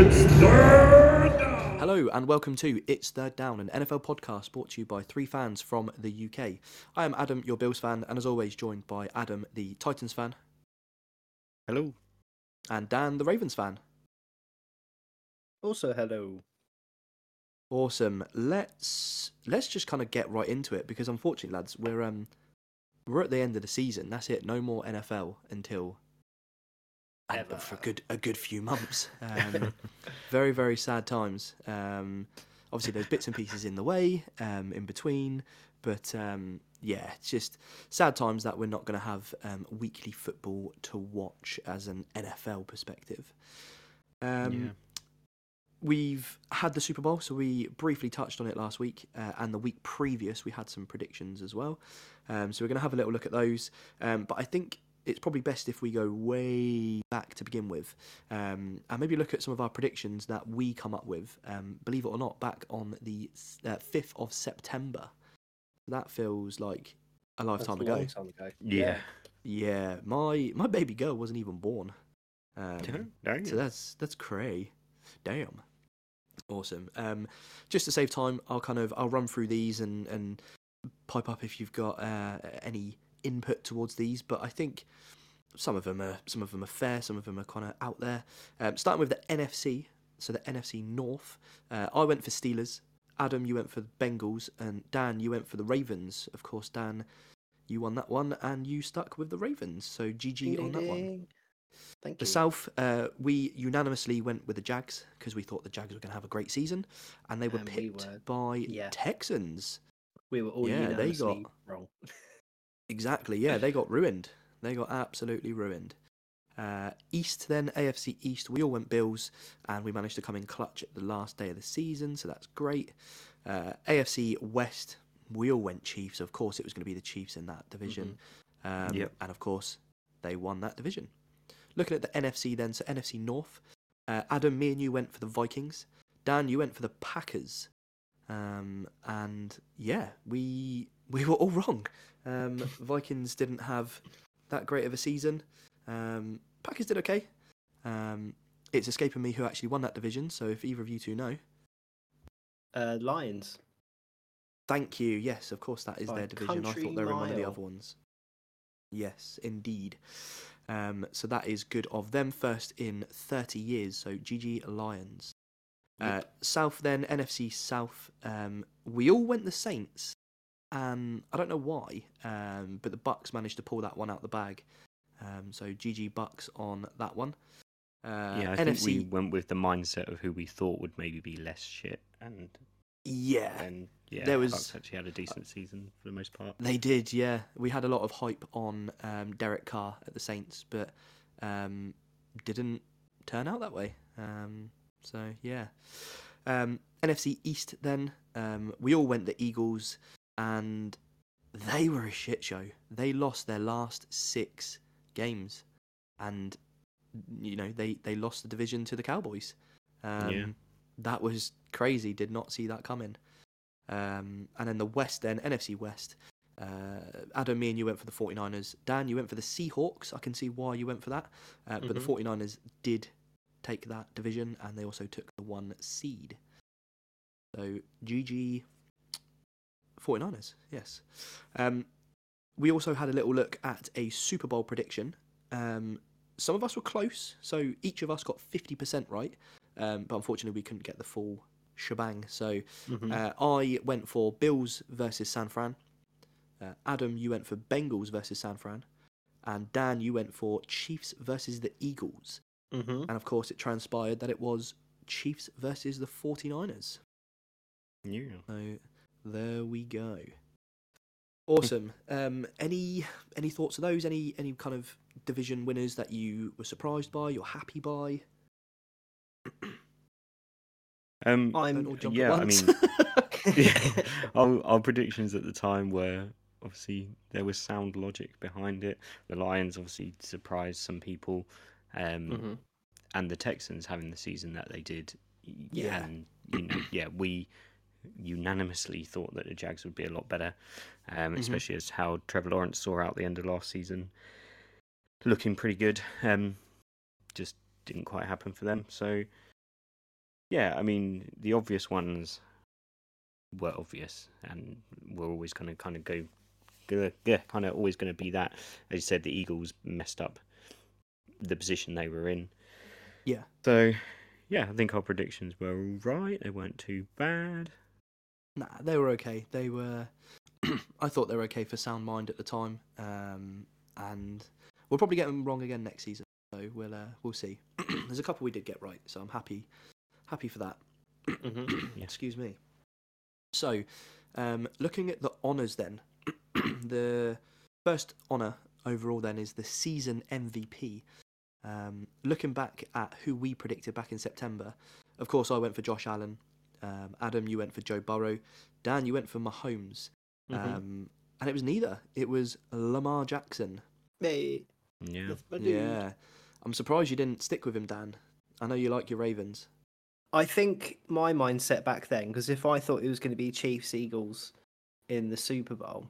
It's third down. Hello and welcome to It's Third Down, an NFL podcast brought to you by three fans from the UK. I am Adam, your Bills fan, and as always, joined by Adam, the Titans fan, Hello. and Dan, the Ravens fan. Also, hello. Awesome. Let's let's just kind of get right into it because unfortunately, lads, we're um we're at the end of the season. That's it. No more NFL until and Ever. for a good a good few months. Um, very very sad times. Um, obviously, there's bits and pieces in the way, um, in between, but um, yeah, it's just sad times that we're not going to have um, weekly football to watch as an NFL perspective. Um, Yeah. We've had the Super Bowl, so we briefly touched on it last week, uh, and the week previous we had some predictions as well. Um, so we're going to have a little look at those. Um, but I think it's probably best if we go way back to begin with, um, and maybe look at some of our predictions that we come up with. Um, believe it or not, back on the uh, fifth of September. That feels like a lifetime ago. time ago. Yeah. Yeah, my my baby girl wasn't even born. Um, Dang so that's that's cray. Damn. Awesome. Um, just to save time, I'll kind of I'll run through these and and pipe up if you've got uh, any input towards these. But I think some of them are some of them are fair, some of them are kind of out there. Um, starting with the NFC, so the NFC North. Uh, I went for Steelers. Adam, you went for the Bengals, and Dan, you went for the Ravens. Of course, Dan, you won that one, and you stuck with the Ravens. So GG on that one. Thank you. The you. South, uh, we unanimously went with the Jags because we thought the Jags were going to have a great season, and they were And we picked were- by yeah. Texans. we were all yeah, they got- wrong. Exactly, yeah, they got ruined. They got absolutely ruined. Uh, East, then AFC East, we all went Bills, and we managed to come in clutch at the last day of the season, so that's great. Uh, AFC West, we all went Chiefs. Of course, it was going to be the Chiefs in that division, um, Yep. and of course, they won that division. Looking at the NFC, then, so NFC North, uh, Adam, me and you went for the Vikings. Dan, you went for the Packers. Um, and yeah, we we were all wrong. Um, Vikings didn't have that great of a season. Um, Packers did okay. Um, it's escaping me who actually won that division. So if either of you two know, Uh, Lions. thank you. Yes, of course that is By their division. I thought they were in one of the other ones. Yes, indeed. Um, so that is good of them. First in 30 years. So GG Lions. Uh, South then NFC South. Um, we all went the Saints, and I don't know why, um, but the Bucks managed to pull that one out the bag. Um, so GG Bucks on that one. Uh, yeah, I NFC. think we went with the mindset of who we thought would maybe be less shit, and Yeah, then yeah, There was- Bucks actually had a decent season for the most part. They did, yeah. We had a lot of hype on um, Derek Carr at the Saints, but um, didn't turn out that way. Um, so yeah. Um, NFC East then. Um, we all went the Eagles, and they were a shit show. They lost their last six games, and you know they they lost the division to the Cowboys. Um, Yeah. That was crazy. Did not see that coming. Um, and then the West, then NFC West. Uh, Adam, me and you went for the 49ers. Dan, you went for the Seahawks. I can see why you went for that. Uh, But the Mhm. 49ers did take that division and they also took the one seed. So GG 49ers, yes. Um, we also had a little look at a Super Bowl prediction. Um, some of us were close, so each of us got 50% right. Um, but unfortunately, we couldn't get the full shebang. So Mhm. uh, I went for Bills versus San Fran. Uh, Adam, you went for Bengals versus San Fran. And Dan, you went for Chiefs versus the Eagles. Mhm. And of course, it transpired that it was Chiefs versus the 49ers. Yeah. So there we go. Awesome. Um, any any thoughts of those? Any any kind of division winners that you were surprised by? You're happy by? Um, I'm yeah, I mean, yeah, our, our predictions at the time were obviously there was sound logic behind it. The Lions obviously surprised some people, um, Mhm. and the Texans having the season that they did. Yeah. and you know, yeah, we unanimously thought that the Jags would be a lot better, um, Mhm. especially as how Trevor Lawrence saw out the end of last season, looking pretty good. Um, just didn't quite happen for them. So yeah, I mean the obvious ones were obvious, and we're always going to kind of go, go yeah, kind of always going to be that. As you said, the Eagles messed up the position they were in. Yeah. So, yeah, I think our predictions were all right. They weren't too bad. Nah, they were okay. They were. I thought they were okay for sound mind at the time, um, and we'll probably get them wrong again next season. So we'll uh, we'll see. There's a couple we did get right, so I'm happy happy for that. Mhm. Yeah. Excuse me. So, um, looking at the honours then, the first honour overall then is the season MVP. Um, looking back at who we predicted back in September, of course I went for Josh Allen. Um, Adam, you went for Joe Burrow. Dan, you went for Mahomes. Mhm. Um, and it was neither. It was Lamar Jackson. Hey, Yeah. that's my dude. Yeah. I'm surprised you didn't stick with him, Dan. I know you like your Ravens. I think my mindset back then, because if I thought it was going to be Chiefs Eagles in the Super Bowl,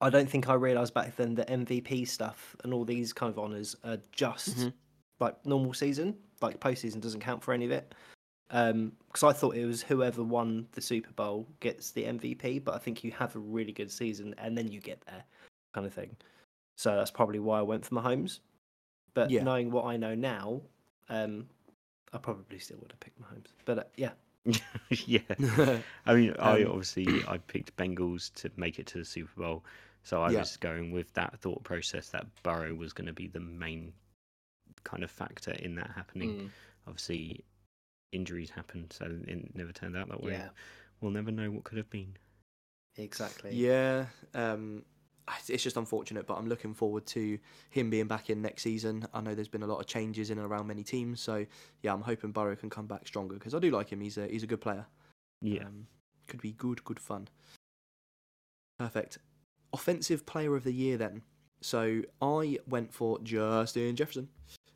I don't think I realised back then that MVP stuff and all these kind of honours are just Mhm. like normal season. Like postseason doesn't count for any of it. Because I thought it was whoever won the Super Bowl gets the MVP, but I think you have a really good season and then you get there, kind of thing. So that's probably why I went for Mahomes. But Yeah. knowing what I know now, um, I probably still would have picked Mahomes. But uh, yeah, yeah. I mean, I Um, obviously I picked Bengals to make it to the Super Bowl, so I Yeah. was going with that thought process that Burrow was going to be the main kind of factor in that happening. Mm, Obviously, injuries happened, so it never turned out that way. yeah, We'll never know what could have been. exactly. Yeah, um, it's just unfortunate, but I'm looking forward to him being back in next season. I know there's been a lot of changes in and around many teams, so yeah, I'm hoping Burrow can come back stronger because I do like him. He's a he's a good player. Yeah. Um, could be good, good fun. Perfect. Offensive player of the year then. So I went for Justin Jefferson.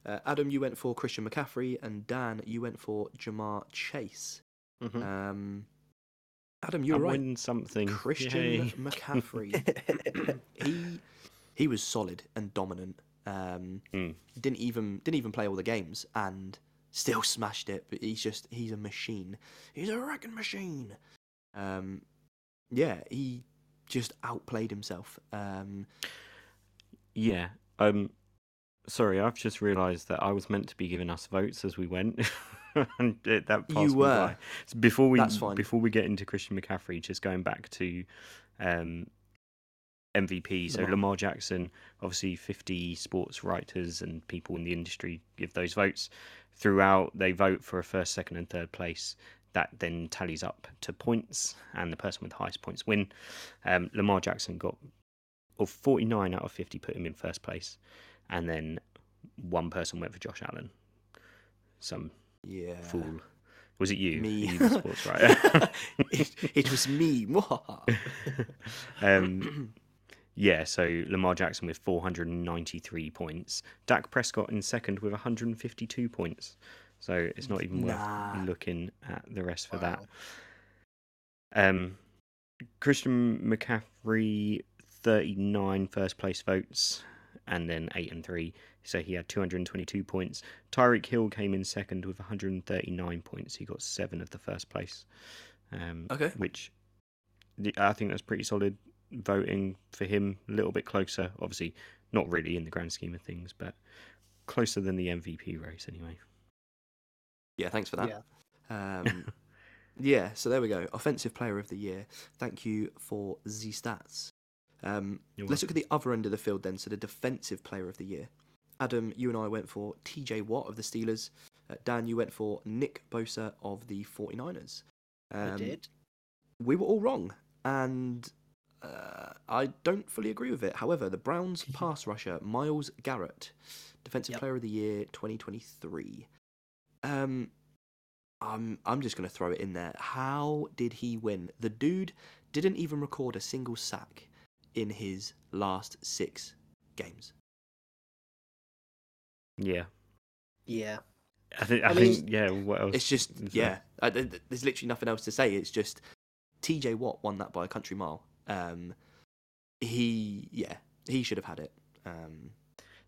Uh, Adam, you went for Christian McCaffrey, and Dan, you went for Ja'Marr Chase. Mhm. Um, Adam, you I'm were right. winning something. Christian Yay. McCaffrey. he he was solid and dominant. Um, Mm. Didn't even didn't even play all the games and still smashed it. But he's just he's a machine. He's a wrecking machine. Um, yeah, he just outplayed himself. Um, Yeah. Um. Sorry, I've just realised that I was meant to be giving us votes as we went, and it, that passed You me were. by. So before we That's fine. before we get into Christian McCaffrey, just going back to um, MVP. So Lamar. Lamar Jackson, obviously, fifty sports writers and people in the industry give those votes. Throughout, they vote for a first, second, and third place. That then tallies up to points, and the person with the highest points win. Um, Lamar Jackson got of 49 out of 50 put him in first place and then one person went for Josh Allen. Some yeah, fool. Was it you? Me. You the sports writer? It, it was me. um, yeah so Lamar Jackson with 493 points. Dak Prescott in second with 152 points. So it's not even Nah. worth looking at the rest for Wow. that um, Christian McCaffrey 39 first place votes and then 8 and 3 so he had 222 points Tyreek Hill came in second with 139 points he got 7 of the first place um, Okay. which the- I think that's pretty solid voting for him a little bit closer obviously not really in the grand scheme of things but closer than the MVP race anyway yeah, thanks for that. Yeah. Um, yeah, so there we go. Offensive player of the year. Thank you for the stats. Um, let's look at the other end of the field then. So the defensive player of the year. Adam, you and I went for TJ Watt of the Steelers. Uh, Dan, you went for Nick Bosa of the 49ers. I Um, did. We were all wrong. And uh, I don't fully agree with it. However, the Browns pass rusher, Myles Garrett, Defensive Yep. Player of the Year 2023. Um, I'm I'm just going to throw it in there. How did he win? The dude didn't even record a single sack in his last six games. yeah Yeah. I think I, I mean, think yeah what else It's just yeah. I, th- th- there's literally nothing else to say. It's just T.J. Watt won that by a country mile. Um, he yeah he should have had it. Um,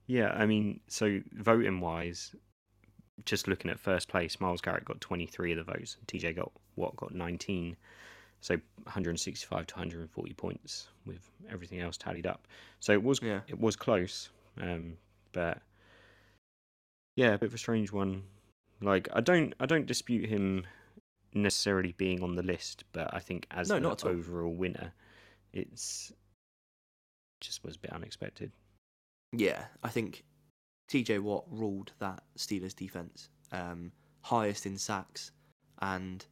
Yeah, I mean, so voting wise, just looking at first place, Myles Garrett got 23 of the votes, TJ got Watt got 19. So 165 to 140 points with everything else tallied up. So it was Yeah. it was close, um, but yeah, a bit of a strange one. Like I don't I don't dispute him necessarily being on the list, but I think as No, the not all. overall winner, it's just was a bit unexpected. Yeah, I think TJ Watt ruled that Steelers defense um, highest in sacks, and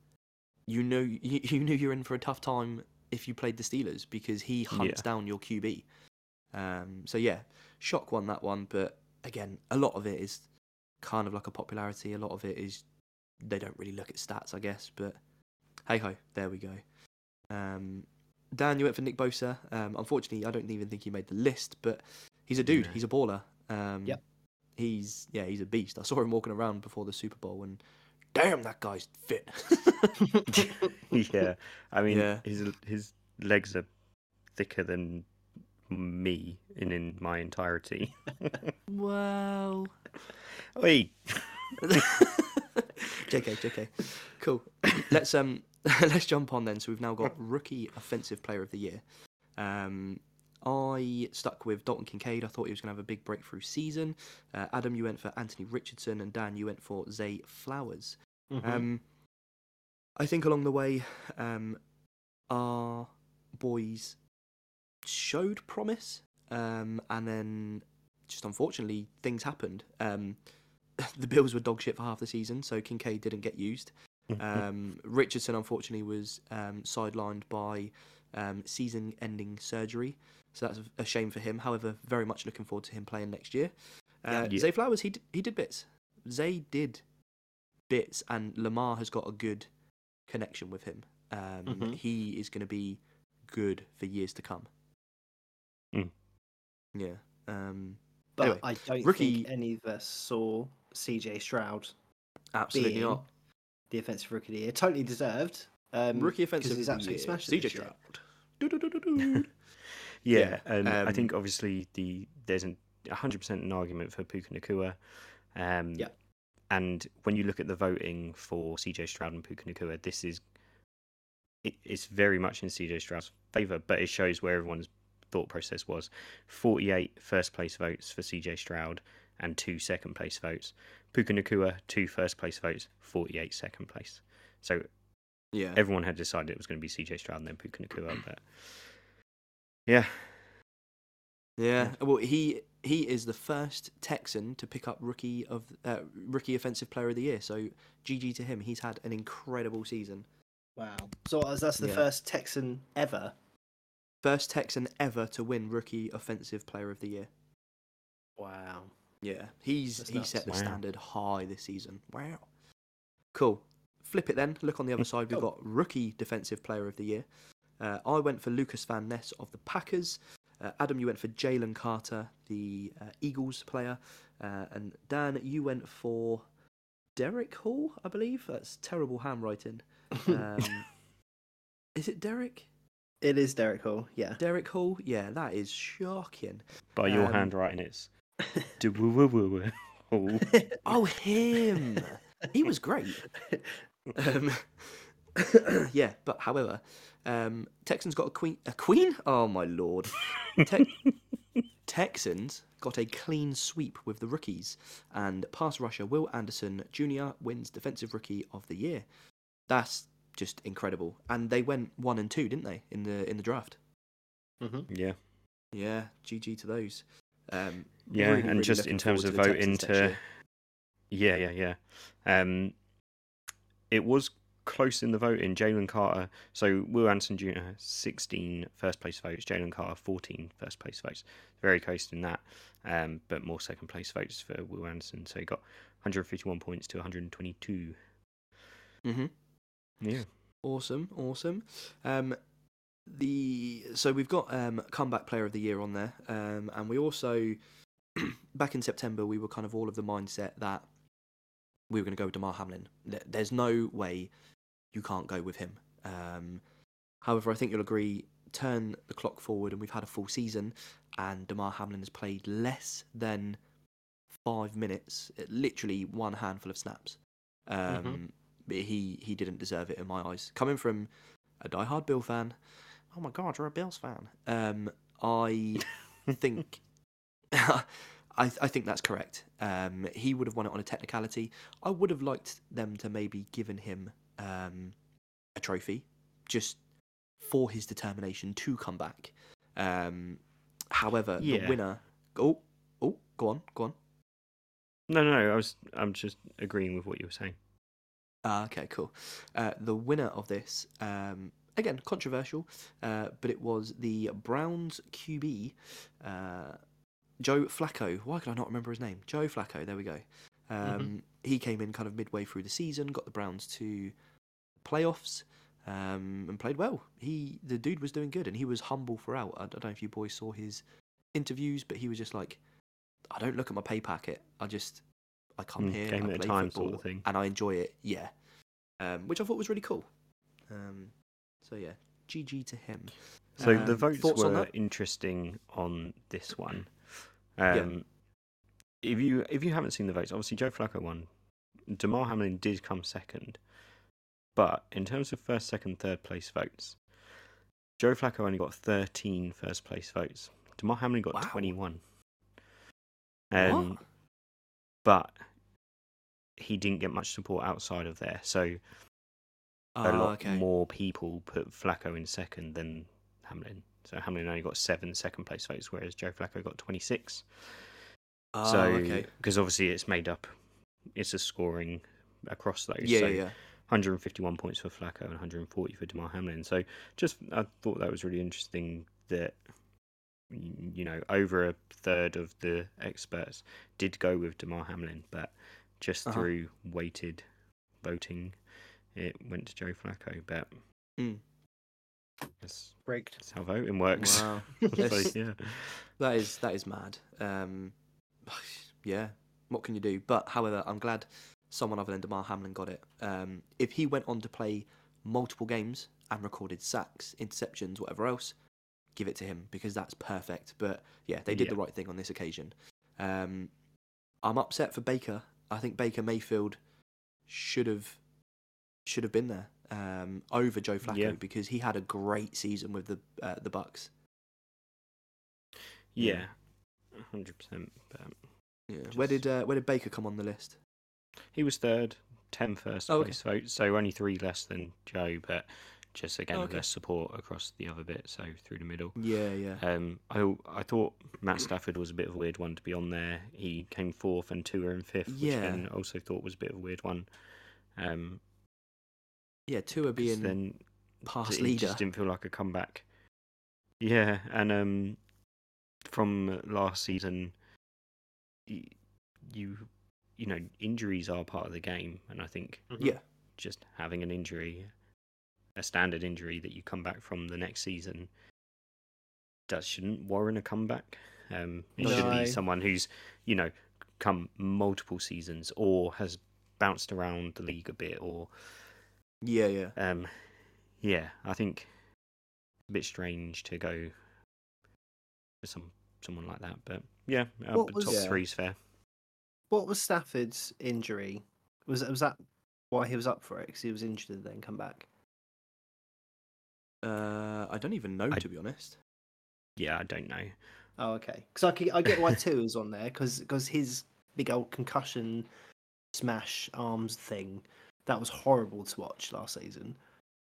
you know you, you knew you're in for a tough time if you played the Steelers because he hunts Yeah. down your QB. Um, so yeah, shock won that one, but again, a lot of it is kind of like a popularity. A lot of it is they don't really look at stats, I guess. But hey ho, there we go. Um, Dan, you went for Nick Bosa. Um, unfortunately, I don't even think he made the list, but he's a dude. He's a baller. Um, Yep. He's yeah, he's a beast. I saw him walking around before the Super Bowl, and damn, that guy's fit. yeah, I mean Yeah. his his legs are thicker than me in in my entirety. well, Oi. JK, JK. Cool. let's um let's jump on then. So we've now got rookie offensive player of the year. Um I stuck with Dalton Kincaid. I thought he was going to have a big breakthrough season. Uh, Adam, you went for Anthony Richardson, and Dan, you went for Zay Flowers. Mhm. Um, I think along the way, um, our boys showed promise, um, and then just unfortunately things happened. Um, the Bills were dog shit for half the season, so Kincaid didn't get used. Um, Richardson unfortunately was um, sidelined by um, season-ending surgery, so that's a shame for him. However, very much looking forward to him playing next year. Uh, Yeah. Zay Flowers, he d- he did bits. Zay did bits, and Lamar has got a good connection with him. Um, Mhm. He is going to be good for years to come. Mm. Yeah. Um, but anyway, I don't rookie- think any of us saw CJ Stroud absolutely being not. the offensive rookie of the year. Totally deserved. Um, Rookie offensive he's absolutely year, smashed CJ. Stroud. Yeah, Yeah, and I um, think obviously the there's an 100% an argument for Puka Nacua. Um, Yeah. And when you look at the voting for CJ Stroud and Puka Nacua, this is it, it's very much in CJ Stroud's favour, but it shows where everyone's thought process was. 48 first place votes for CJ Stroud and two second place votes. Puka Nacua, two first place votes, 48 second place. So Yeah. everyone had decided it was going to be CJ Stroud and then Puka Nacua, but yeah, Yeah, well, he he is the first Texan to pick up rookie of uh, rookie offensive player of the year. So GG to him. He's had an incredible season. Wow. So that's the Yeah. first Texan ever. First Texan ever to win rookie offensive player of the year. Wow. Yeah, he's That's he nuts. set the Wow. standard high this season. Wow. Cool. Flip it then. Look on the other side. We've got rookie defensive player of the year. Uh, I went for Lukas Van Ness of the Packers. Uh, Adam, you went for Jalen Carter, the uh, Eagles player, uh, and Dan, you went for Derick Hall, I believe. That's terrible handwriting. Um, is it Derick? it is Derick Hall. Yeah. Derick Hall? Yeah, that is shocking. by your Um, handwriting, it's. Oh. Oh, him! he was great. Um, yeah, but however, um, Texans got a queen. A queen? Oh my lord! Te- Texans got a clean sweep with the rookies, and pass rusher Will Anderson Jr. wins Defensive Rookie of the Year. That's just incredible, and they went one and two, didn't they, in the in the draft? hmm Yeah, Yeah, GG to those. Um, yeah, really, and really just in terms of voting Texans next to, yeah, yeah, yeah. Um, it was close in the voting. Jalen Carter, so Will Anderson Jr. 16 first place votes, Jalen Carter 14 first place votes. Very close in that, um, but more second place votes for Will Anderson. So he got 151 points to 122. hmm Yeah, Awesome, awesome. Um, the so we've got um, comeback player of the year on there, um, and we also back in September we were kind of all of the mindset that we were going to go with Damar Hamlin. There's no way you can't go with him. Um, however, I think you'll agree. Turn the clock forward, and we've had a full season, and Damar Hamlin has played less than five minutes, literally one handful of snaps. Um, but he he didn't deserve it in my eyes. Coming from a diehard Bill fan, oh my god, you're a Bills fan. Um, I think I I think that's correct. Um, he would have won it on a technicality. I would have liked them to maybe given him um, a trophy just for his determination to come back. Um, however, the winner. Oh, oh, go on, go on. No, no, no. I was. I'm just agreeing with what you were saying. Ah, okay, cool. Uh, the winner of this, um, again, controversial, uh, but it was the Browns QB, uh, Joe Flacco. Why can I not remember his name? Joe Flacco, there we go. Um, He came in kind of midway through the season, got the Browns to playoffs, um, and played well. He, the dude was doing good, and he was humble throughout. I don't know if you boys saw his interviews, but he was just like, I don't look at my pay packet. I just, I come Mm, here, game I at a play time football, sort of thing. and I enjoy it. Yeah, um, which I thought was really cool. Um, so yeah, GG to him. So the Um, votes on were that? interesting on this one. Yeah. Um, If you if you haven't seen the votes, obviously Joe Flacco won. Damar Hamlin did come second, but in terms of first, second, third place votes, Joe Flacco only got 13 first place votes. Damar Hamlin got Wow. 21. Um, but he didn't get much support outside of there, so a Ah, lot okay. more people put Flacco in second than Hamlin. So Hamlin only got seven second place votes, whereas Joe Flacco got 26. Ah, so okay. because obviously it's made up, it's a scoring across those. Yeah, so yeah, yeah. 151 points for Flacco and 140 for Damar Hamlin. So just I thought that was really interesting that you know over a third of the experts did go with Damar Hamlin, but just Uh-huh. through weighted voting, it went to Joe Flacco. But Mm. that's, that's how voting works. Wow. So, yeah. That is that is mad. Um, yeah, what can you do? But however, I'm glad someone other than Damar Hamlin got it. Um, if he went on to play multiple games and recorded sacks, interceptions, whatever else, give it to him because that's perfect. But yeah, they did Yeah. the right thing on this occasion. Um, I'm upset for Baker. I think Baker Mayfield should have should have been there um, over Joe Flacco Yeah. because he had a great season with the uh, the Bucks. Yeah, hundred percent. Yeah. Where did uh, where did Baker come on the list? He was third, 10 first Oh, okay. place votes, so only three less than Joe, but just again Oh, okay. less support across the other bit, so through the middle. Yeah, yeah. Um, I I thought Matt Stafford was a bit of a weird one to be on there. He came fourth and Tua were in fifth, which Yeah. I also thought was a bit of a weird one. Um, Yeah, Tua 'cause being then past it leader. just didn't feel like a comeback. Yeah, and um, from last season, you you know injuries are part of the game, and I think Yeah, just having an injury, a standard injury that you come back from the next season, that shouldn't warrant a comeback. Um, it should No. be someone who's you know come multiple seasons or has bounced around the league a bit or yeah, yeah. um, yeah, I think a bit strange to go for some someone like that, but yeah, uh, What but was- top Yeah. three's fair. What was Stafford's injury? Was was that why he was up for it? Because he was injured and then come back. Uh, I don't even know I- to be honest. Yeah, I don't know. Oh, okay. Because I get why Tua is on there because his big old concussion smash arms thing that was horrible to watch last season.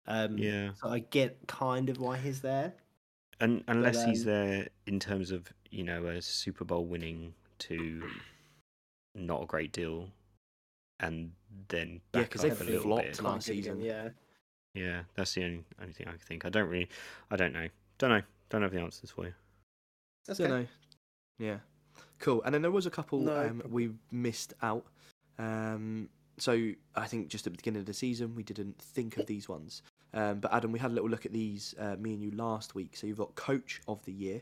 Um, Yeah, So I get kind of why he's there. and unless he's um, there in terms of you know a Super Bowl winning to not a great deal, and then Yeah, because they up a little flopped bit. last Can't give him- season. Yeah. Yeah, that's the only only thing I can think. I don't really, I don't know, don't know, don't have the answers for you. That's Don't okay. know. Yeah, cool. And then there was a couple No um, we missed out. Um, so I think just at the beginning of the season we didn't think of these ones. Um, but Adam, we had a little look at these, uh, me and you last week. So you've got Coach of the Year.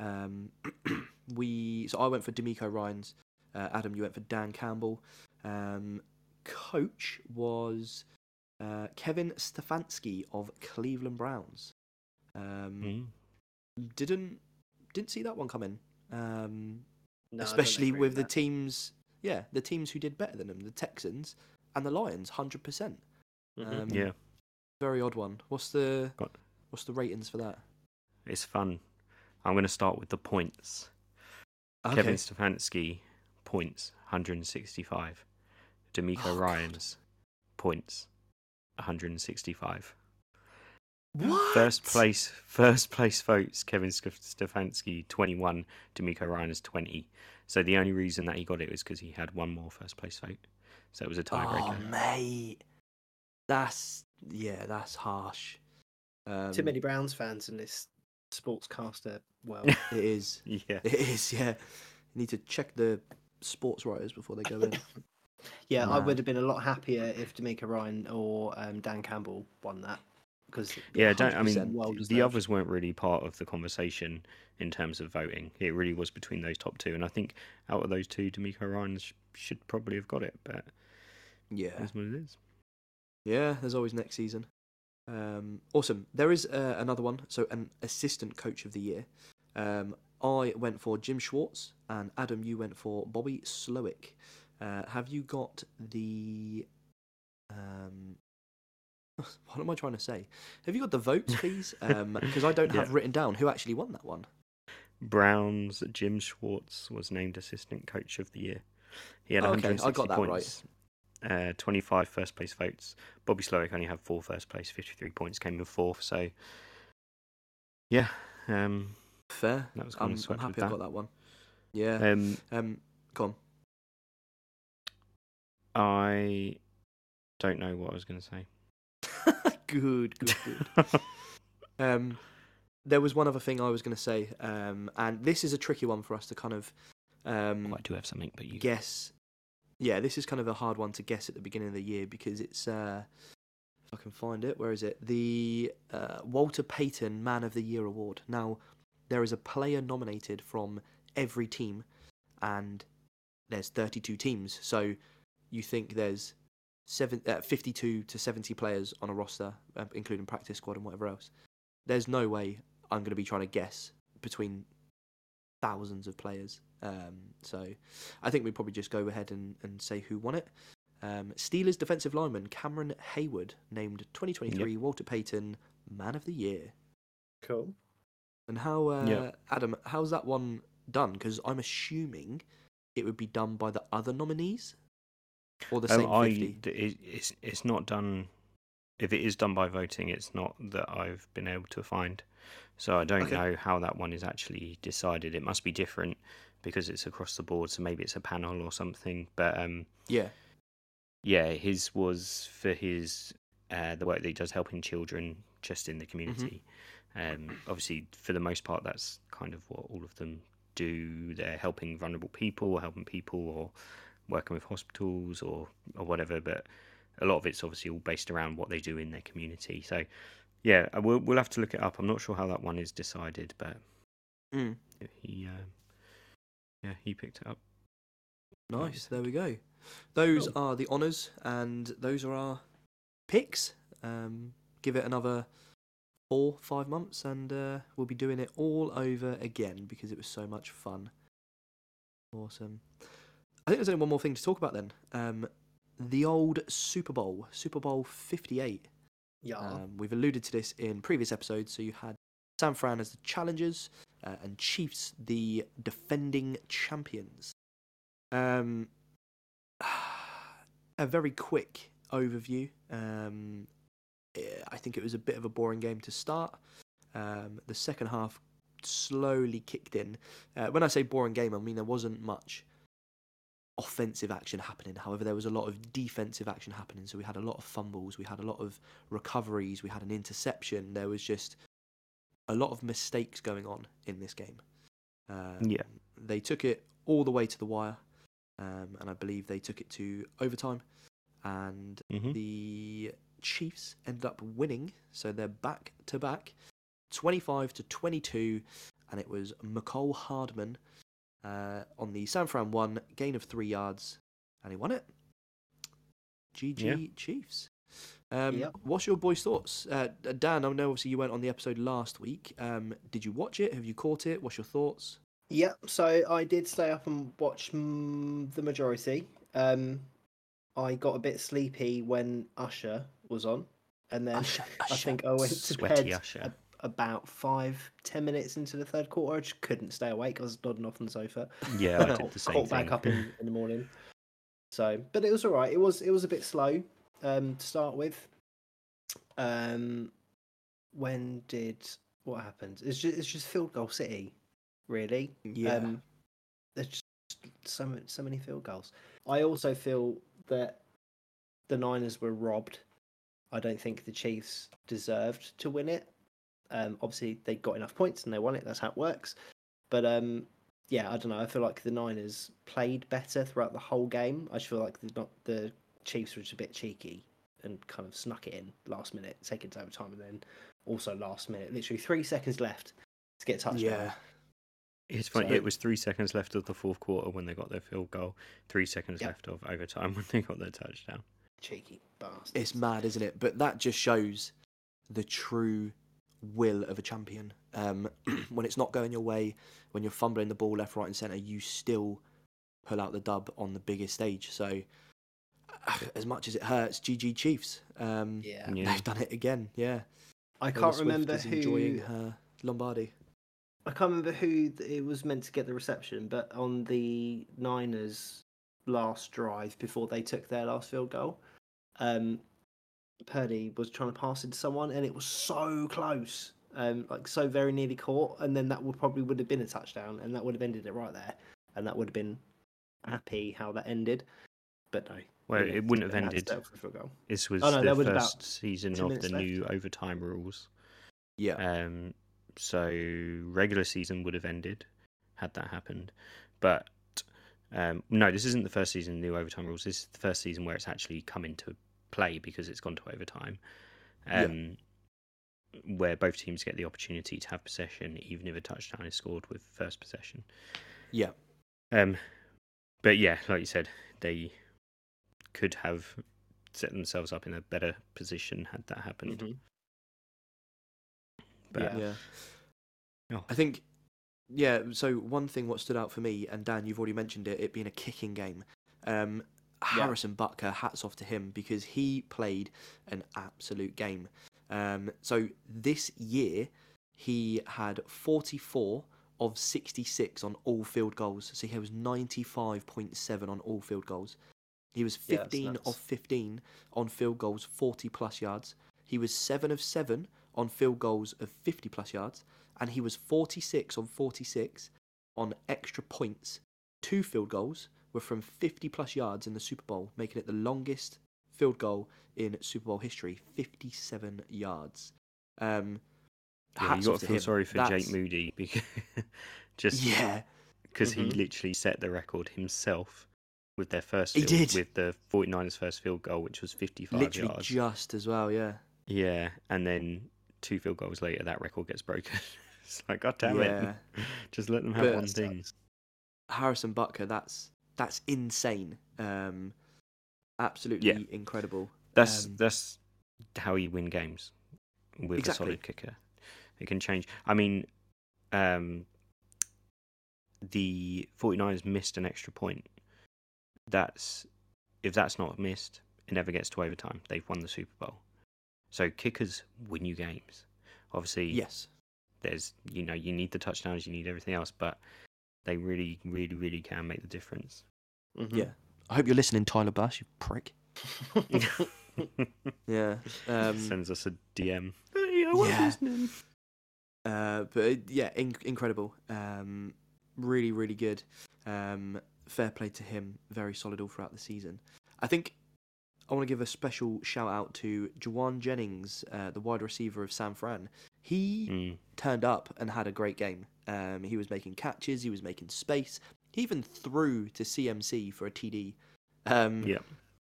Um, we so I went for DeMeco Ryans. Uh, Adam, you went for Dan Campbell. Um, coach was uh, Kevin Stefanski of Cleveland Browns. Um, Mm. didn't didn't see that one coming. Um, No, especially with the that. teams. Yeah, the teams who did better than them, the Texans and the Lions, hundred percent. Mhm. Um, Yeah, very odd one. What's the what's the ratings for that? it's fun. I'm going to start with the points. Okay. Kevin Stefanski points 165. DeMeco Oh, God. Ryan's points 165. What? First place, first place votes. Kevin Sk- Stefanski 21. DeMeco Ryan is 20. So the only reason that he got it was because he had one more first place vote. So it was a Oh, tiebreaker. mate, that's yeah, that's harsh. Um, Too many Browns fans in this sportscaster world. It is. yeah. It is. Yeah. You need to check the sports writers before they go in. yeah, I would have been a lot happier if DeMeco Ryan or um, Dan Campbell won that because Yeah, don't, I mean, well the others weren't really part of the conversation in terms of voting. It really was between those top two, and I think out of those two, DeMeco Ryan sh- should probably have got it, but Yeah. that's what it is. Yeah, there's always next season. Um, awesome. There is uh, another one. So, an assistant coach of the year. Um, I went for Jim Schwartz, and Adam, you went for Bobby Slowik. Uh, have you got the? Um, what am I trying to say? Have you got the votes, please? Because I don't have Yeah. written down who actually won that one. Browns Jim Schwartz was named assistant coach of the year. He had Oh, okay, I 160 got that right. points. Uh, 25 first place votes. Bobby Slowik only had four first place, 53 points, came in fourth. So, yeah, um, Fair. That was I'm, I'm happy I that. got that one. Yeah. um, Um, go on. I don't know what I was going to say. good, good, good. Um, there was one other thing I was going to say, um, and this is a tricky one for us to kind of um, Oh, I do have something, but you guess. Yeah, this is kind of a hard one to guess at the beginning of the year because it's. Uh, if I can find it, where is it? The uh, Walter Payton Man of the Year award. Now, there is a player nominated from every team, and there's 32 teams. So you think there's seven, uh, 52 to 70 players on a roster, uh, including practice squad and whatever else. There's no way I'm going to be trying to guess between thousands of players. Um, so I think we probably just go ahead and, and say who won it. Um, Steelers defensive lineman Cameron Heyward named 2023 Walter Payton Man of the Year. cool. And how, uh, Yeah. Adam, how's that one done? Because I'm assuming it would be done by the other nominees or the Um, same I 50. d- it, it's it's not done. If it is done by voting, it's not that I've been able to find. So I don't Okay. know how that one is actually decided. It must be different because it's across the board. So maybe it's a panel or something. But um, Yeah. yeah, his was for his uh, the work that he does helping children just in the community. Um, obviously, for the most part, that's kind of what all of them do. They're helping vulnerable people, or helping people, or working with hospitals, or or whatever. But a lot of it's obviously all based around what they do in their community. So, yeah, uh, we'll we'll have to look it up. I'm not sure how that one is decided, but Mm. he, uh, yeah, he picked it up. Nice. There we go. Those Cool. are the honours, and those are our picks. Um, give it another four, five months, and uh, we'll be doing it all over again because it was so much fun. Awesome. I think there's only one more thing to talk about then. Um, the old Super Bowl, Super Bowl 58. Yeah. Um, we've alluded to this in previous episodes. So you had San Fran as the challengers uh, and Chiefs the defending champions. Um, a very quick overview. Um, I think it was a bit of a boring game to start. Um, the second half slowly kicked in. Uh, when I say boring game, I mean there wasn't much offensive action happening. However, there was a lot of defensive action happening. So we had a lot of fumbles, we had a lot of recoveries, we had an interception. There was just a lot of mistakes going on in this game. Um, Yeah. They took it all the way to the wire, um, and I believe they took it to overtime. And hmm the Chiefs ended up winning, so they're back to back, 25 to 22, and it was Mecole Hardman uh, on the San Fran one, gain of three yards, and he won it. GG Yeah. Chiefs. Um, Yep. What's your boys' thoughts? Uh, Dan, I know obviously you went on the episode last week. Um, did you watch it? Have you caught it? What's your thoughts? Yeah, so I did stay up and watch mm, the majority. Um, I got a bit sleepy when Usher was on, and then Usher, I think I went to bed Usher. a- about five, ten minutes into the third quarter. I just couldn't stay awake. I was nodding off on the sofa. Yeah, I did the same caught thing. back up in, in the morning. So, but it was all right. It was it was a bit slow um, to start with. Um, when did what happened? It's just it's just field goal city, really. Yeah. Um, there's just so so many field goals. I also feel that the Niners were robbed. I don't think the Chiefs deserved to win it. Um, obviously, they got enough points and they won it. That's how it works. But um, yeah, I don't know. I feel like the Niners played better throughout the whole game. I just feel like the not the Chiefs were just a bit cheeky and kind of snuck it in last minute, taking to overtime, and then also last minute, literally three seconds left to get a touchdown. yeah. It's funny. So- It was three seconds left of the fourth quarter when they got their field goal. Three seconds Yep. left of overtime when they got their touchdown. Cheeky bastards. It's mad, isn't it? But that just shows the true will of a champion. Um, when it's not going your way, when you're fumbling the ball left, right, and centre, you still pull out the dub on the biggest stage. So, as much as it hurts, GG Chiefs. Um, Yeah. Yeah. They've done it again. Yeah. I Taylor can't Swift remember is who. enjoying her Lombardi. I can't remember who it was meant to get the reception, but on the Niners' last drive before they took their last field goal, um, Purdy was trying to pass it to someone, and it was so close, um, like so very nearly caught, and then that would probably would have been a touchdown, and that would have ended it right there, and that would have been happy how that ended, but no. Well, they it wouldn't have ended. settle for a field goal. This was Oh, no, the there was first season of the minutes new overtime rules. Yeah. Um, so regular season would have ended had that happened, but um, no, this isn't the first season of the new overtime rules. This is the first season where it's actually come into play because it's gone to overtime. Yeah. Um, Where both teams get the opportunity to have possession, even if a touchdown is scored with first possession. yeah. Um, but yeah, like you said, they could have set themselves up in a better position had that happened. Mhm. But Yeah. Yeah. Oh. I think, yeah. So one thing what stood out for me, and Dan, you've already mentioned it, it being a kicking game. Um, Yeah. Harrison Butker, hats off to him because he played an absolute game. Um, so this year he had 44 of 66 on all field goals. So he was 95.7 on all field goals. He was 15 nuts. of 15 on field goals, 40 plus yards. He was 7 of 7 on field goals of 50 plus yards. And he was 46 on 46 on extra points. Two field goals were from 50 plus yards in the Super Bowl, making it the longest field goal in Super Bowl history 57 yards. Um, yeah, you got to feel him. sorry for That's- Jake Moody because just Yeah, because he Mhm. literally set the record himself with their first field, He did. with the 49ers first field goal which was 55 literally yards. just as well, yeah. Yeah, and then two field goals later that record gets broken. it's like god damn Yeah. it. Just let them have But- one thing. Harrison Butker, that's that's insane. Um, absolutely incredible. That's Um, that's how you win games with Exactly. a solid kicker. It can change. I mean, um, the 49ers missed an extra point. That's if that's not missed, it never gets to overtime. They've won the Super Bowl. So kickers win you games. Obviously, Yes. there's you know you need the touchdowns, you need everything else, but they really, really, really can make the difference. Mhm. Yeah. I hope you're listening, Tyler Bass, you prick. Yeah. Um, Sends us a DM. Hey, I was Yeah. listening. Uh, but uh, yeah, in- incredible. Um, really, really good. Um, fair play to him. Very solid all throughout the season. I think I want to give a special shout out to Jauan Jennings, uh, the wide receiver of San Fran. He Mm. turned up and had a great game. Um, he was making catches. He was making space. He even threw to CMC for a TD. Um, Yep.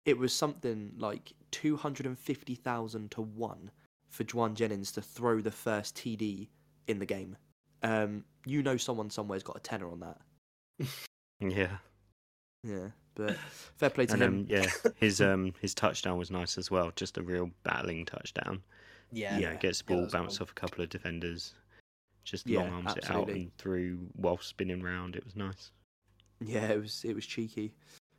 It was something like two hundred and fifty thousand to one for Jauan Jennings to throw the first TD in the game. Um, you know, someone somewhere's got a tenner on that. Yeah. Yeah, but fair play to and him. um, yeah, his um his touchdown was nice as well. Just a real battling touchdown. yeah. You know, gets the ball that's bounced cool. off a couple of defenders, Just Yeah, long arms it out and through while spinning round. It was nice. Yeah, it was it was cheeky.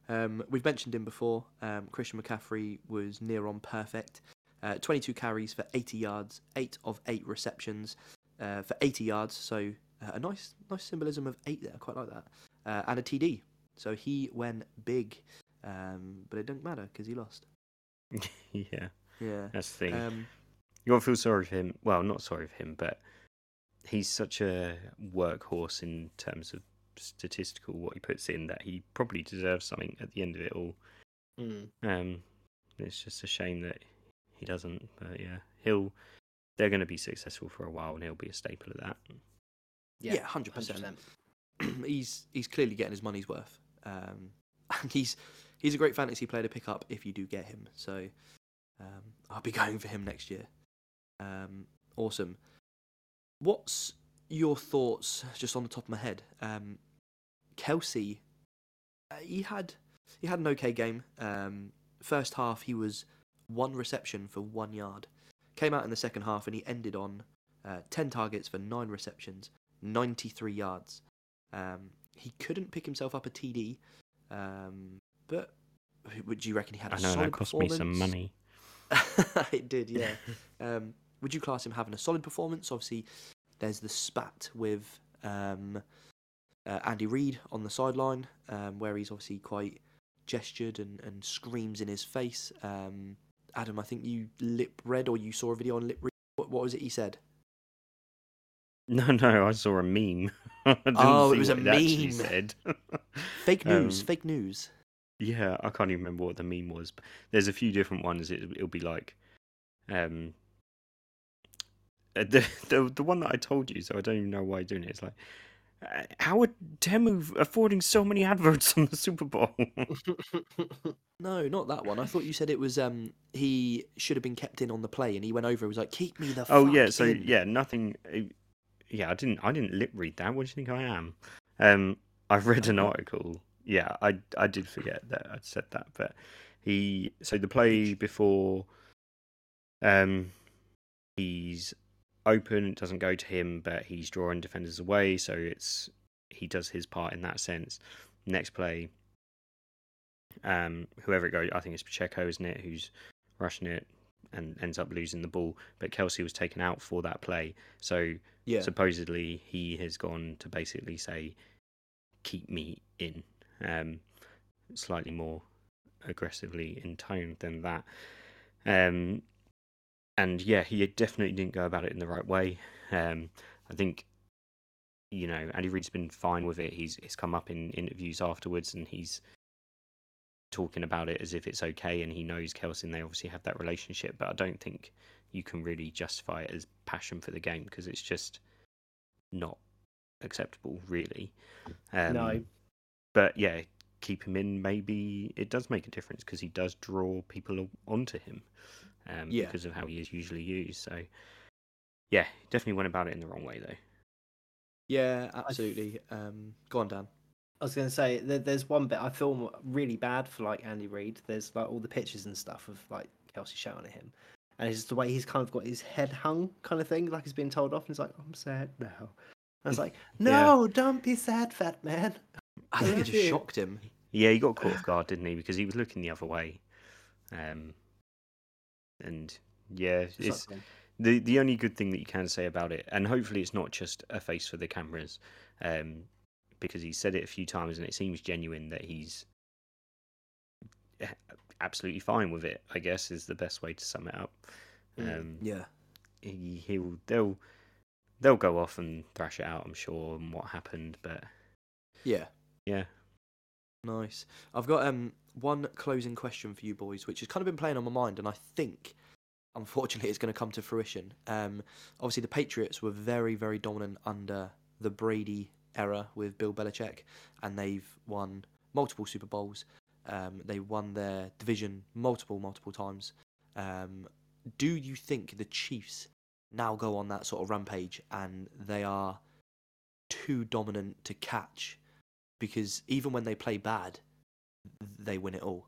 Um, we've mentioned him before. Um, Christian McCaffrey was near on perfect. Uh, 22 carries for 80 yards, eight of eight receptions uh, for 80 yards. So uh, a nice nice symbolism of eight there. I quite like that. Uh, and a TD. So he went big, um, but it didn't matter because he lost. yeah, Yeah. that's the thing. Um, you got to feel sorry for him. Well, not sorry for him, but he's such a workhorse in terms of statistical what he puts in that he probably deserves something at the end of it all. Mm. Um, it's just a shame that he doesn't. But yeah, he'll. They're going to be successful for a while, and he'll be a staple of that. Yeah, 100%. he's he's clearly getting his money's worth. Um, and he's he's a great fantasy player to pick up if you do get him. So um, I'll be going for him next year. Um, awesome. What's your thoughts, just on the top of my head? Um, Kelce, uh, he had he had an okay game. Um, first half, he was one reception for one yard. Came out in the second half, and he ended on uh, ten targets for nine receptions, ninety three yards. Um, he couldn't pick himself up a TD, um, but would you reckon he had a I know solid that cost me some money. it did, yeah. um, would you class him having a solid performance? Obviously, there's the spat with um, uh, Andy Reid on the sideline, um, where he's obviously quite gestured and, and screams in his face. Um, Adam, I think you lip read or you saw a video on lip read. What, what was it he said? No, no, I saw a meme. Oh, it was a actually meme. Said. Fake news, Um, fake news. Yeah, I can't even remember what the meme was. But there's a few different ones. It, it'll be like, um, uh, the, the the one that I told you. So I don't even know why I'm doing it. It's like, uh, how are Temu affording so many adverts on the Super Bowl? No, not that one. I thought you said it was um he should have been kept in on the play, and he went over. and was like, "Keep me the." oh yeah, so in." yeah, nothing. Yeah, I didn't. I didn't lip read that. What do you think I am? Um, I've read an article. Yeah, I I did forget that I'd said that, but he. So the play before, um, he's open. It doesn't go to him, but he's drawing defenders away. So it's he does his part in that sense. Next play, um, whoever it goes, I think it's Pacheco, isn't it? Who's rushing it and ends up losing the ball. But Kelce was taken out for that play. So yeah, supposedly he has gone to basically say, "Keep me in," um, slightly more aggressively in tone than that. Um, and yeah, he definitely didn't go about it in the right way. Um, I think, you know, Andy Reid's been fine with it. He's he's come up in interviews afterwards, and he's talking about it as if it's okay, and he knows Kelce. And they obviously have that relationship, but I don't think you can really justify it as passion for the game because it's just not acceptable, really. Um, No. But yeah, keep him in. Maybe it does make a difference because he does draw people onto him um, Yeah. because of how he is usually used. So yeah, definitely went about it in the wrong way though. yeah, absolutely. Um, go on, Dan. I was going to say there, there's one bit I feel really bad for like Andy Reid. There's like all the pictures and stuff of like Kelce shouting at him, and it's just the way he's kind of got his head hung, kind of thing, like he's being told off. And he's like, "I'm sad now." I was like, "No, don't be sad, fat man." I think it just it. shocked him. Yeah, he got caught off guard, didn't he? Because he was looking the other way. Um, and yeah, It's it's the the only good thing that you can say about it, and hopefully it's not just a face for the cameras, um, because he said it a few times and it seems genuine that he's absolutely fine with it. I guess is the best way to sum it up. Mm. Um, Yeah, he he'll they'll they'll go off and thrash it out, I'm sure, and what happened. But yeah, yeah, nice. I've got um one closing question for you boys, which has kind of been playing on my mind, and I think, unfortunately, it's going to come to fruition. Um, obviously, the Patriots were very, very dominant under the Brady era with Bill Belichick, and they've won multiple Super Bowls. Um, they won their division multiple, multiple times. Um, do you think the Chiefs now go on that sort of rampage and they are too dominant to catch? Because even when they play bad, they win it all.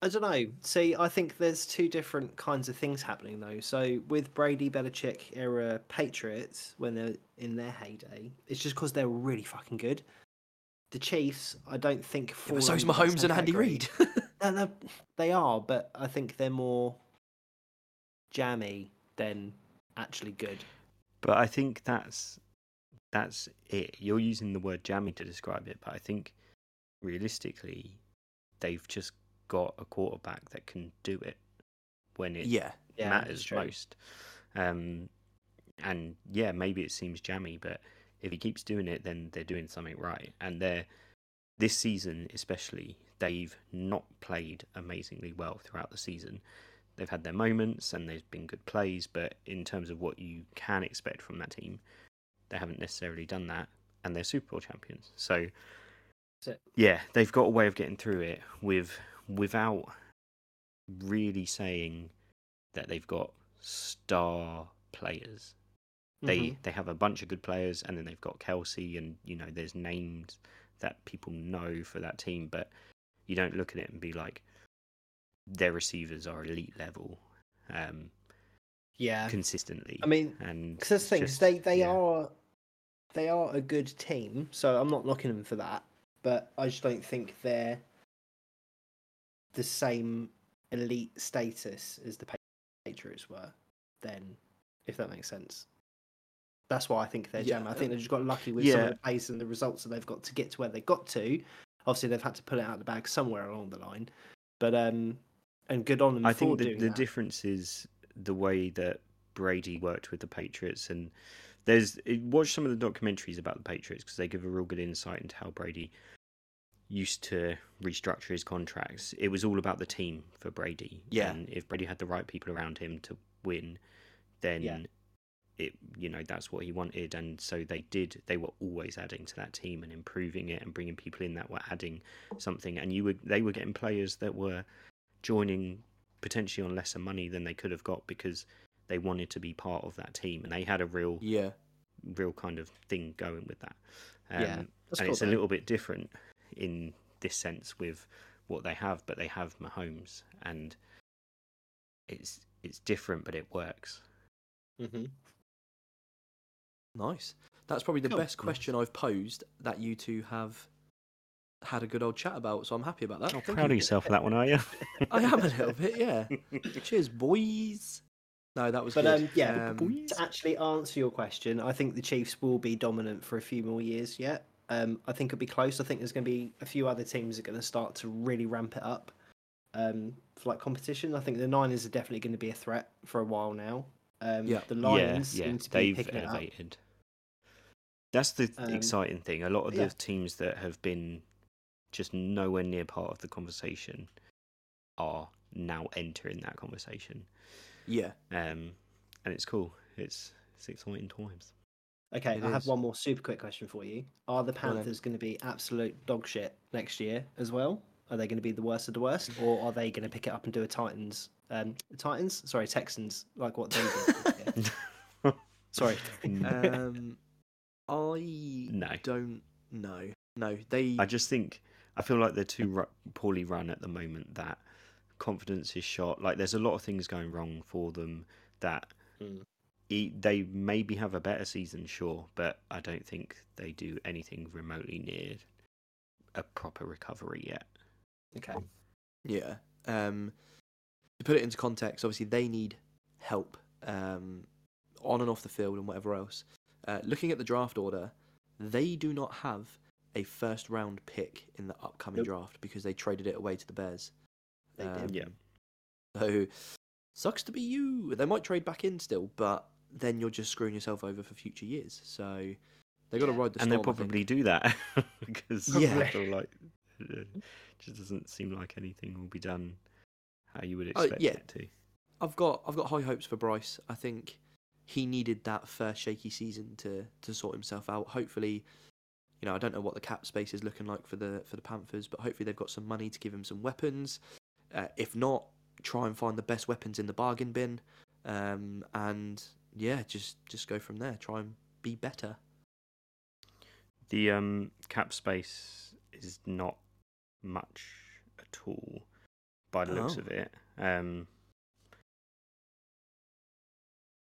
I don't know. See, I think there's two different kinds of things happening though. So with Brady Belichick era Patriots, when they're in their heyday, it's just because they're really fucking good. The Chiefs, I don't think. Yeah, fall but so's under Mahomes and Andy. Reid. No, no, they are, but I think they're more jammy than actually good. But I think that's that's it. You're using the word jammy to describe it, but I think realistically, they've just got a quarterback that can do it when it yeah, Yeah, matters that's most. Um, and yeah, maybe it seems jammy, but if he keeps doing it, then they're doing something right. And they're this season, especially, they've not played amazingly well throughout the season. They've had their moments and there's been good plays, but in terms of what you can expect from that team, they haven't necessarily done that, and they're Super Bowl champions. So, yeah, they've got a way of getting through it with without really saying that they've got star players. They Mhm. they have a bunch of good players, and then they've got Kelce, and you know there's names that people know for that team, but you don't look at it and be like, their receivers are elite level, um, yeah. consistently. I mean, and Because that's the thing, just- they they yeah. are they are a good team, so I'm not knocking them for that. But I just don't think they're the same elite status as the Patriots were. Then, if that makes sense, that's why I think they're Yeah, jam. I think they just got lucky with some of the plays and the results that they've got to get to where they got to. Obviously, they've had to pull it out of the bag somewhere along the line, but um, and good on them I for think the, the difference is the way that Brady worked with the Patriots, and there's watch some of the documentaries about the Patriots because they give a real good insight into how Brady used to restructure his contracts. It was all about the team for Brady. Yeah. and if Brady had the right people around him to win, then Yeah. it you know that's what he wanted, and so they did. They were always adding to that team and improving it and bringing people in that were adding something, and you were they were getting players that were joining potentially on lesser money than they could have got because they wanted to be part of that team and they had a real yeah, real kind of thing going with that um, Yeah, and cool it's a little bit different in this sense with what they have but they have Mahomes and it's it's different but it works hmm nice. That's probably the Cool. best question I've posed that you two have had a good old chat about. So I'm happy about that. Thank proud of yourself for that one are you I am a little bit, yeah. Cheers, boys. No, that was But good. um, yeah, Um, to actually answer your question, I think the Chiefs will be dominant for a few more years yet. Um, I think it'll be close. I think there's going to be a few other teams that are going to start to really ramp it up um, for like competition. I think the Niners are definitely going to be a threat for a while now. Um, Yeah. the Lions yeah seem to be they've picking it up. elevated that's the Um, exciting thing a lot of yeah. the teams that have been just nowhere near part of the conversation are now entering that conversation yeah, um, and it's cool. It's it's exciting times. Okay, It I have one more super quick question for you. Are the Go on then. Panthers going to be absolute dog shit next year as well? Are they going to be the worst of the worst, or are they going to pick it up and do a Titans? Um, Titans? Sorry, Texans, like what they did. Sorry. um, I No. don't know. No, they. I just think I feel like they're too ru- poorly run at the moment. That confidence is shot. Like there's a lot of things going wrong for them. That Mm. E- they maybe have a better season, sure, but I don't think they do anything remotely near a proper recovery yet. Okay. Yeah. Um, to put it into context, obviously they need help um, on and off the field and whatever else. Uh, looking at the draft order, they do not have a first round pick in the upcoming Nope. draft because they traded it away to the Bears. They did. Um, Yeah. So sucks to be you. They might trade back in still, but then you're just screwing yourself over for future years. So they got to ride the and storm. they'll probably do that because Yeah. I feel like it just doesn't seem like anything will be done how you would Oh, expect yeah. it to. I've got I've got high hopes for Bryce. I think he needed that first shaky season to to sort himself out. Hopefully, you know, I don't know what the cap space is looking like for the for the Panthers, but hopefully they've got some money to give him some weapons. Uh, if not, try and find the best weapons in the bargain bin, um, and yeah, just just go from there. Try and be better. The um, cap space is not much at all, by the looks Oh. of it. Um,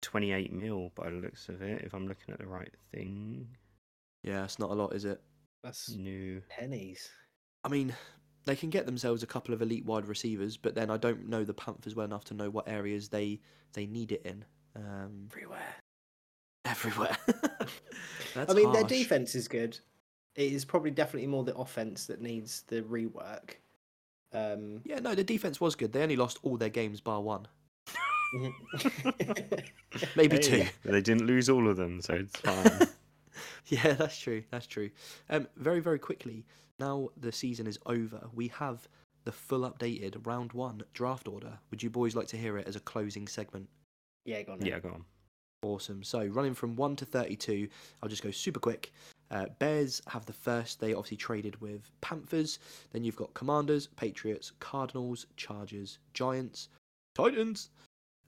28 mil by the looks of it, if I'm looking at the right thing. Yeah, it's not a lot, is it? That's New. pennies. I mean, they can get themselves a couple of elite wide receivers, but then I don't know the Panthers well enough to know what areas they they need it in. Um, Everywhere. everywhere. That's I mean, their defense is good. It is probably definitely more the offense that needs the rework. Um, Yeah, no, the defense was good. They only lost all their games bar one, maybe Hey, two. They didn't lose all of them, so it's fine. yeah, that's true. That's true. Um, very, very quickly. Now the season is over. We have the full updated round one draft order. Would you boys like to hear it as a closing segment? Yeah, go on. then. yeah, go on. Awesome. So running from one to thirty-two, I'll just go super quick. Uh, Bears have the first. They obviously traded with Panthers. Then you've got Commanders, Patriots, Cardinals, Chargers, Giants, Titans,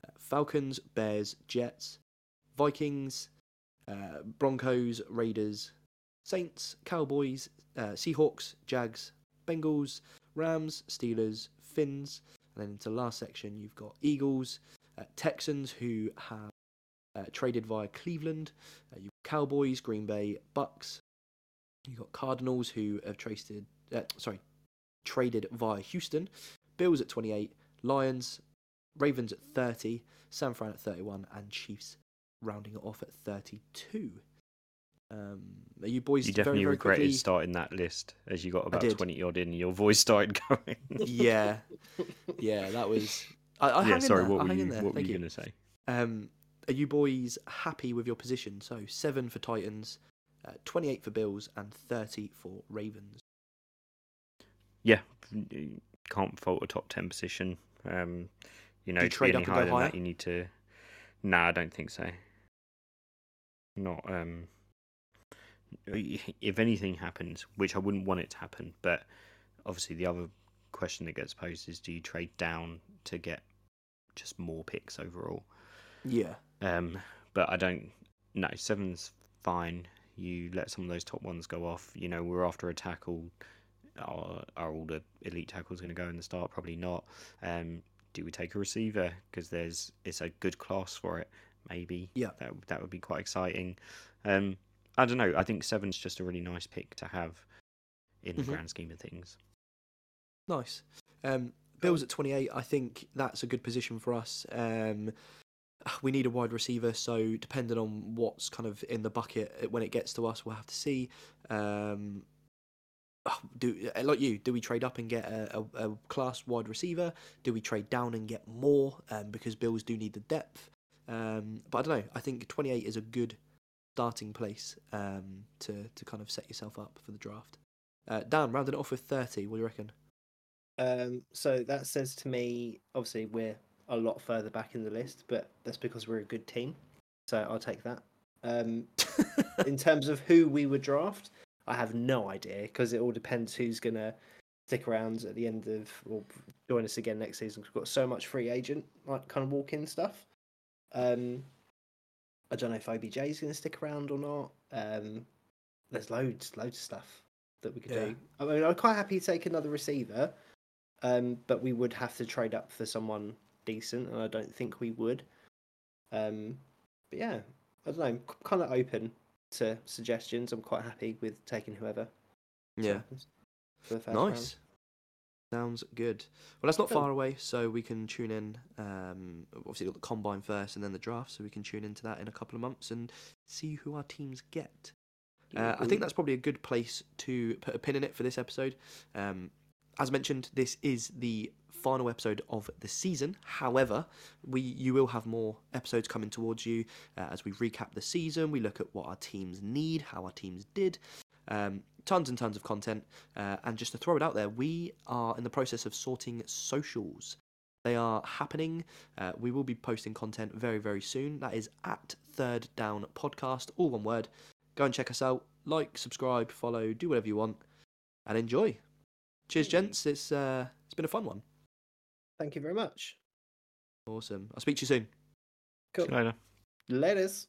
uh, Falcons, Bears, Jets, Vikings, uh, Broncos, Raiders, Saints, Cowboys, uh, Seahawks, Jags, Bengals, Rams, Steelers, Fins, and then into the last section you've got Eagles, Texans who have uh, traded via Cleveland, uh, got Cowboys, Green Bay, Bucks, you've got Cardinals who have traded, uh, sorry, traded via Houston, Bills at 28, Lions, Ravens at 30, San Fran at 31, and Chiefs rounding it off at 32. Um, are you boys You definitely very regretted quickly... starting that list as you got about 20 odd in and your voice started going. yeah, yeah, that was. I, I yeah, sorry, what I were you, what were you you. going to say? Um, are you boys happy with your position? So seven for Titans, uh, twenty-eight for Bills, and thirty for Ravens. Yeah, can't fault a top 10 position. Um, you know, you to trade up and go higher than that, you need to. Nah, I don't think so. Not. um If anything happens, which I wouldn't want it to happen, but obviously the other question that gets posed is do you trade down to get just more picks overall? Yeah, Um, but I don't. No, seven's fine. You let some of those top ones go off. You know, we're after a tackle. Are, are all the elite tackles going to go in the start? Probably not. Um, do we take a receiver because there's it's a good class for it? Maybe. Yeah. That that would be quite exciting. Um, I don't know. I think seven's just a really nice pick to have in the Mhm. grand scheme of things. nice. Um, Bills at twenty-eight. I think that's a good position for us. Um, we need a wide receiver, so depending on what's kind of in the bucket when it gets to us, we'll have to see. Um, oh, do uh, like you? Do we trade up and get a, a, a class wide receiver? Do we trade down and get more? Um, because Bills do need the depth. Um, but I don't know. I think 28 is a good starting place um, to to kind of set yourself up for the draft. Uh, Dan, rounding it off with 30. What do you reckon? Um, so that says to me, obviously, we're a lot further back in the list, but that's because we're a good team. So I'll take that. Um, in terms of who we would draft, I have no idea because it all depends who's going to stick around at the end of or join us again next season. We've got so much free agent, like kind of walk in stuff. Um, I don't know if OBJ is going to stick around or not. Um, there's loads, loads of stuff that we could Yeah. do. I mean, I'm quite happy to take another receiver, um, but we would have to trade up for someone decent, and I don't think we would. Um, but yeah, I don't know, I'm kind of open to suggestions. I'm quite happy with taking whoever. Yeah. happens for the first round. Nice. Sounds good. Well, that's not Cool. far away, so we can tune in. Um, obviously, got the combine first, and then the draft, so we can tune into that in a couple of months and see who our teams get. Uh, I think that's probably a good place to put a pin in it for this episode. Um, as mentioned, this is the final episode of the season. However, we you will have more episodes coming towards you uh, as we recap the season. We look at what our teams need, how our teams did. Um, tons and tons of content. Uh, and just to throw it out there, we are in the process of sorting socials. They are happening. Uh, we will be posting content very, very soon. That is at Third Down Podcast, all one word. Go and check us out. Like, subscribe, follow, do whatever you want, and enjoy. Cheers, gents. It's uh, it's been a fun one. Thank you very much. Awesome. I'll speak to you soon. Cool. See you later. Latest.